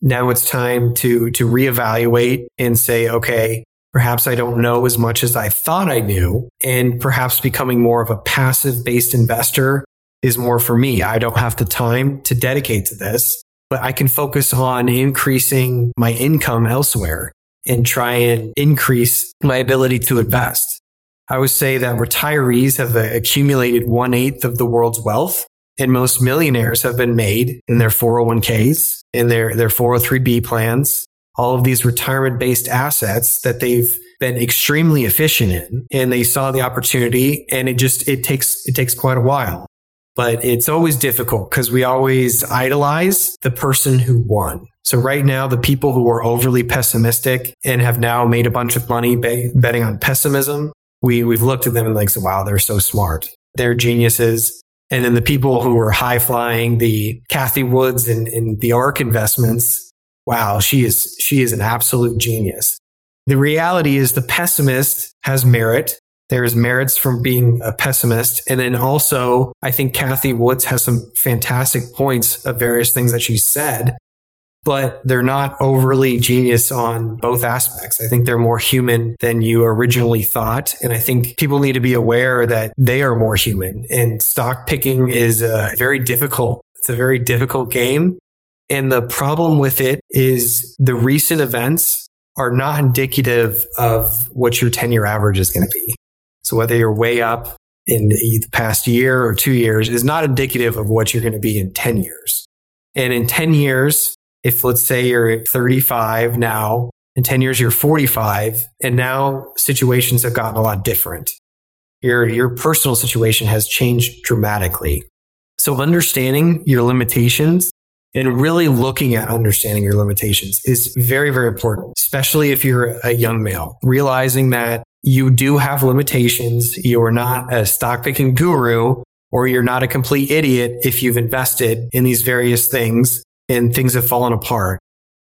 Now it's time to, to reevaluate and say, okay, Perhaps I don't know as much as I thought I knew. And perhaps becoming more of a passive based investor is more for me. I don't have the time to dedicate to this, but I can focus on increasing my income elsewhere and try and increase my ability to invest. I would say that retirees have accumulated one eighth of the world's wealth and most millionaires have been made in their 401ks, in their, their 403b plans, all of these retirement based assets that they've been extremely efficient in and they saw the opportunity and it just it takes it takes quite a while but it's always difficult because we always idolize the person who won. So right now, the people who are overly pessimistic and have now made a bunch of money betting on pessimism, we, we've looked at them and like, wow, they're so smart. They're geniuses. And then the people who are high flying, the Cathie Woods and, and the ARK investments, wow, she is, she is an absolute genius. The reality is the pessimist has merit. There's merits from being a pessimist. And then also, I think Cathie Woods has some fantastic points of various things that she said but they're not overly genius on both aspects. I think they're more human than you originally thought. And I think people need to be aware that they are more human and stock picking is a very difficult. It's a very difficult game. And the problem with it is the recent events are not indicative of what your 10 year average is going to be. So whether you're way up in the past year or two years is not indicative of what you're going to be in 10 years. And in 10 years, if let's say you're 35 now, in 10 years you're 45, and now situations have gotten a lot different. Your, your personal situation has changed dramatically. So understanding your limitations and really looking at understanding your limitations is very, very important, especially if you're a young male, realizing that you do have limitations. You are not a stock picking guru or you're not a complete idiot if you've invested in these various things and things have fallen apart.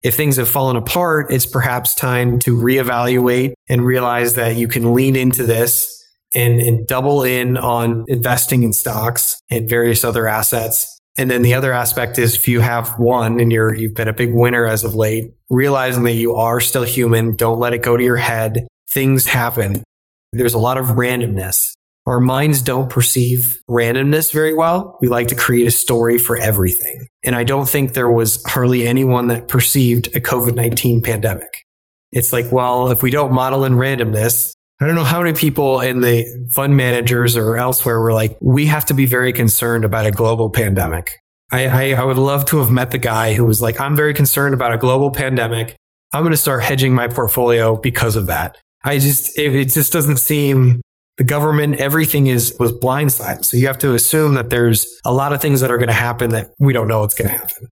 If things have fallen apart, it's perhaps time to reevaluate and realize that you can lean into this and, and double in on investing in stocks and various other assets. And then the other aspect is if you have one and you're, you've been a big winner as of late, realizing that you are still human. Don't let it go to your head. Things happen. There's a lot of randomness. Our minds don't perceive randomness very well. We like to create a story for everything. And I don't think there was hardly anyone that perceived a COVID 19 pandemic. It's like, well, if we don't model in randomness, I don't know how many people in the fund managers or elsewhere were like, we have to be very concerned about a global pandemic. I, I, I would love to have met the guy who was like, I'm very concerned about a global pandemic. I'm going to start hedging my portfolio because of that. I just, it, it just doesn't seem the government, everything is was blindsided. So you have to assume that there's a lot of things that are going to happen that we don't know what's going to happen.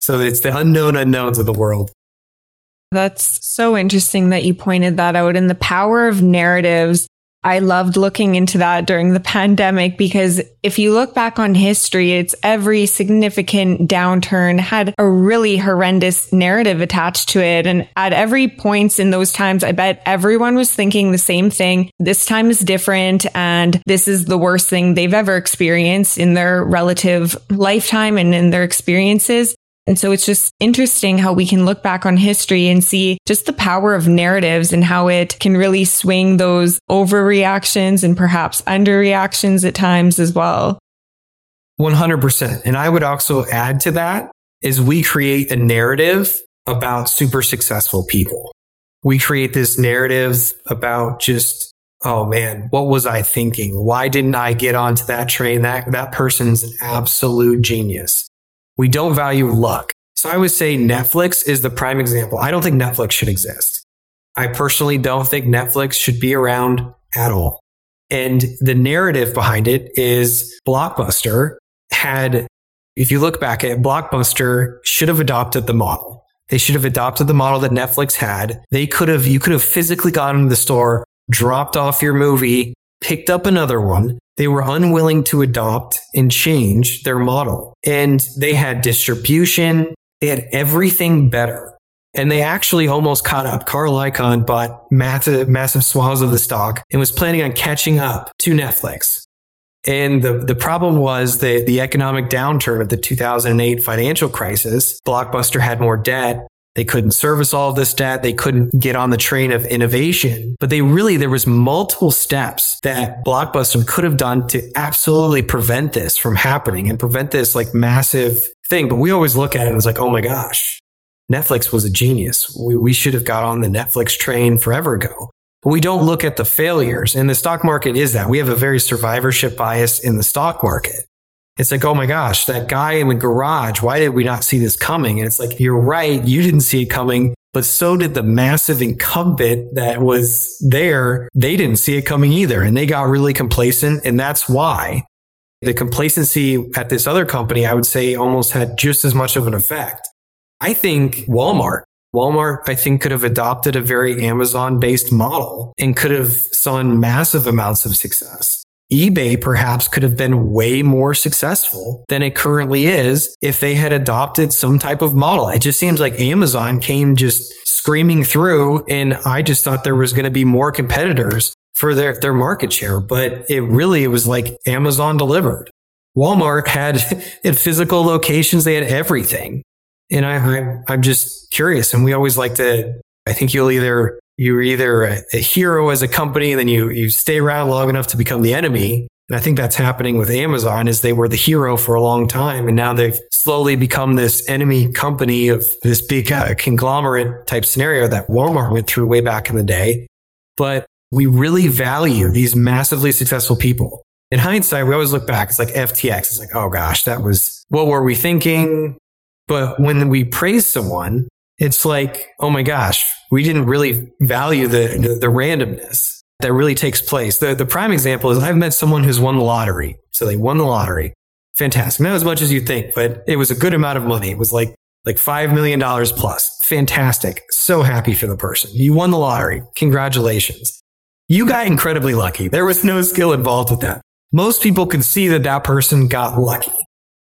So it's the unknown unknowns of the world. That's so interesting that you pointed that out. And the power of narratives I loved looking into that during the pandemic because if you look back on history, it's every significant downturn had a really horrendous narrative attached to it. And at every points in those times, I bet everyone was thinking the same thing. This time is different and this is the worst thing they've ever experienced in their relative lifetime and in their experiences. And so it's just interesting how we can look back on history and see just the power of narratives and how it can really swing those overreactions and perhaps underreactions at times as well. 100%. And I would also add to that is we create a narrative about super successful people. We create this narrative about just, oh man, what was I thinking? Why didn't I get onto that train? That, that person's an absolute genius. We don't value luck. So I would say Netflix is the prime example. I don't think Netflix should exist. I personally don't think Netflix should be around at all. And the narrative behind it is Blockbuster had, if you look back at Blockbuster, should have adopted the model. They should have adopted the model that Netflix had. They could have, you could have physically gone to the store, dropped off your movie, picked up another one, they were unwilling to adopt and change their model. And they had distribution. They had everything better. And they actually almost caught up. Carl Icahn bought massive, massive swaths of the stock and was planning on catching up to Netflix. And the, the problem was the, the economic downturn of the 2008 financial crisis. Blockbuster had more debt they couldn't service all of this debt. They couldn't get on the train of innovation, but they really, there was multiple steps that Blockbuster could have done to absolutely prevent this from happening and prevent this like massive thing. But we always look at it and it's like, oh my gosh, Netflix was a genius. We, we should have got on the Netflix train forever ago. But we don't look at the failures. And the stock market is that. We have a very survivorship bias in the stock market. It's like, oh my gosh, that guy in the garage, why did we not see this coming? And it's like, you're right. You didn't see it coming, but so did the massive incumbent that was there. They didn't see it coming either. And they got really complacent. And that's why The complacency at this other company, I would say almost had just as much of an effect. I think Walmart, Walmart, I think could have adopted a very Amazon based model and could have seen massive amounts of success eBay perhaps could have been way more successful than it currently is if they had adopted some type of model. It just seems like Amazon came just screaming through and I just thought there was going to be more competitors for their, their market share, but it really it was like Amazon delivered. Walmart had, had [laughs] physical locations. They had everything. And I, I, I'm just curious. And we always like to, I think you'll either you're either a, a, hero as a company and then you, you stay around long enough to become the enemy. And I think that's happening with Amazon is they were the hero for a long time. And now they've slowly become this enemy company of this big uh, conglomerate type scenario that Walmart went through way back in the day. But we really value these massively successful people. In hindsight, we always look back. It's like FTX. It's like, oh gosh, that was, what were we thinking? But when we praise someone, it's like, oh my gosh, we didn't really value the, the, the randomness that really takes place. The, the prime example is I've met someone who's won the lottery. So they won the lottery. Fantastic. Not as much as you think, but it was a good amount of money. It was like, like $5 million plus. Fantastic. So happy for the person. You won the lottery. Congratulations. You got incredibly lucky. There was no skill involved with that. Most people can see that that person got lucky.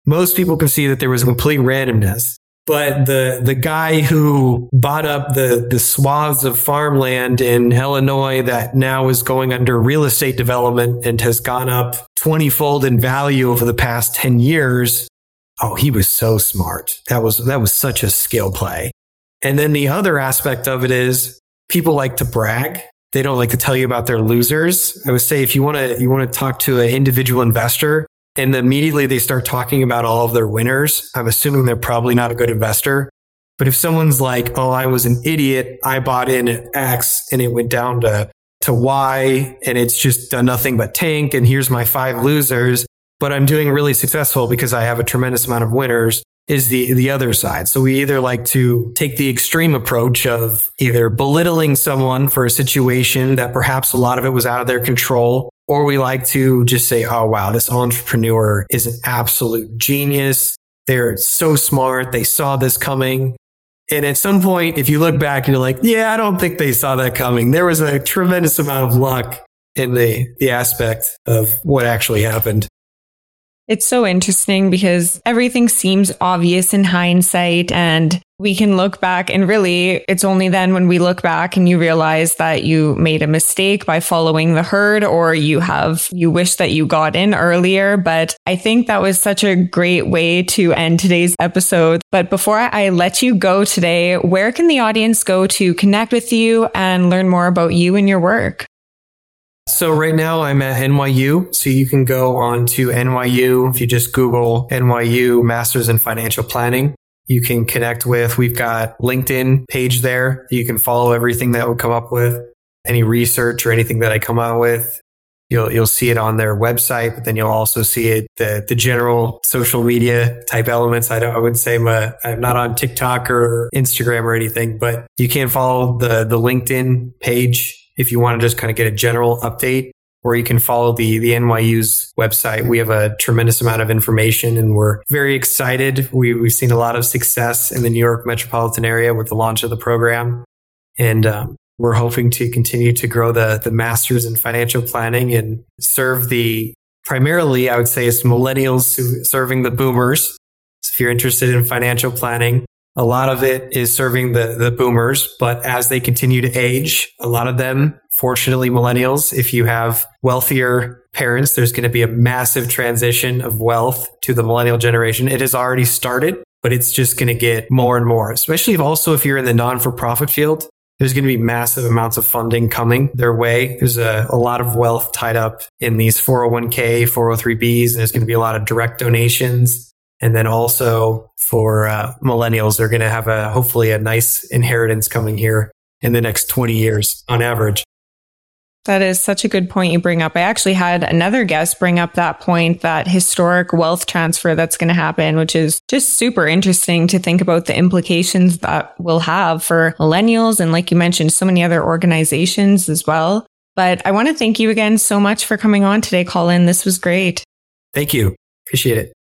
Most people can see that there was complete randomness. But the, the guy who bought up the, the swaths of farmland in Illinois that now is going under real estate development and has gone up 20 fold in value over the past 10 years. Oh, he was so smart. That was, that was such a skill play. And then the other aspect of it is people like to brag. They don't like to tell you about their losers. I would say if you want to, you want to talk to an individual investor, and immediately they start talking about all of their winners, I'm assuming they're probably not a good investor. But if someone's like, oh, I was an idiot, I bought in at X and it went down to, to Y and it's just done nothing but tank and here's my five losers, but I'm doing really successful because I have a tremendous amount of winners is the, the other side. So we either like to take the extreme approach of either belittling someone for a situation that perhaps a lot of it was out of their control or we like to just say, oh, wow, this entrepreneur is an absolute genius. They're so smart. They saw this coming. And at some point, if you look back, and you're like, yeah, I don't think they saw that coming. There was a tremendous amount of luck in the, the aspect of what actually happened. It's so interesting because everything seems obvious in hindsight and we can look back and really it's only then when we look back and you realize that you made a mistake by following the herd or you have you wish that you got in earlier but i think that was such a great way to end today's episode but before i let you go today where can the audience go to connect with you and learn more about you and your work so right now I'm at NYU. So you can go on to NYU. If you just Google NYU Masters in Financial Planning, you can connect with. We've got LinkedIn page there. You can follow everything that would come up with any research or anything that I come out with. You'll, you'll see it on their website, but then you'll also see it, the, the general social media type elements. I don't, I wouldn't say I'm, a, I'm not on TikTok or Instagram or anything, but you can follow the, the LinkedIn page if you want to just kind of get a general update or you can follow the, the NYU's website. We have a tremendous amount of information and we're very excited. We, we've seen a lot of success in the New York metropolitan area with the launch of the program. And um, we're hoping to continue to grow the, the masters in financial planning and serve the primarily, I would say, it's millennials serving the boomers. So if you're interested in financial planning, a lot of it is serving the, the boomers, but as they continue to age, a lot of them, fortunately, millennials, if you have wealthier parents, there's going to be a massive transition of wealth to the millennial generation. It has already started, but it's just going to get more and more, especially if also if you're in the non for profit field. There's going to be massive amounts of funding coming their way. There's a, a lot of wealth tied up in these 401k, 403bs, and there's going to be a lot of direct donations and then also for uh, millennials, they're going to have a hopefully a nice inheritance coming here in the next 20 years on average. That is such a good point you bring up. I actually had another guest bring up that point, that historic wealth transfer that's going to happen, which is just super interesting to think about the implications that will have for millennials. And like you mentioned, so many other organizations as well. But I want to thank you again so much for coming on today, Colin. This was great. Thank you. Appreciate it.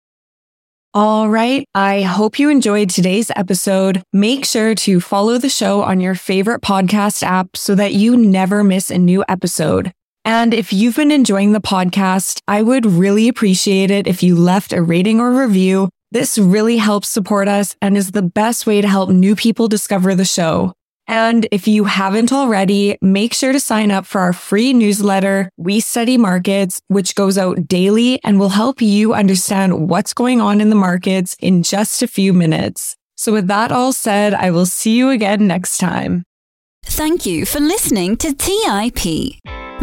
All right. I hope you enjoyed today's episode. Make sure to follow the show on your favorite podcast app so that you never miss a new episode. And if you've been enjoying the podcast, I would really appreciate it if you left a rating or review. This really helps support us and is the best way to help new people discover the show. And if you haven't already, make sure to sign up for our free newsletter, We Study Markets, which goes out daily and will help you understand what's going on in the markets in just a few minutes. So with that all said, I will see you again next time. Thank you for listening to TIP.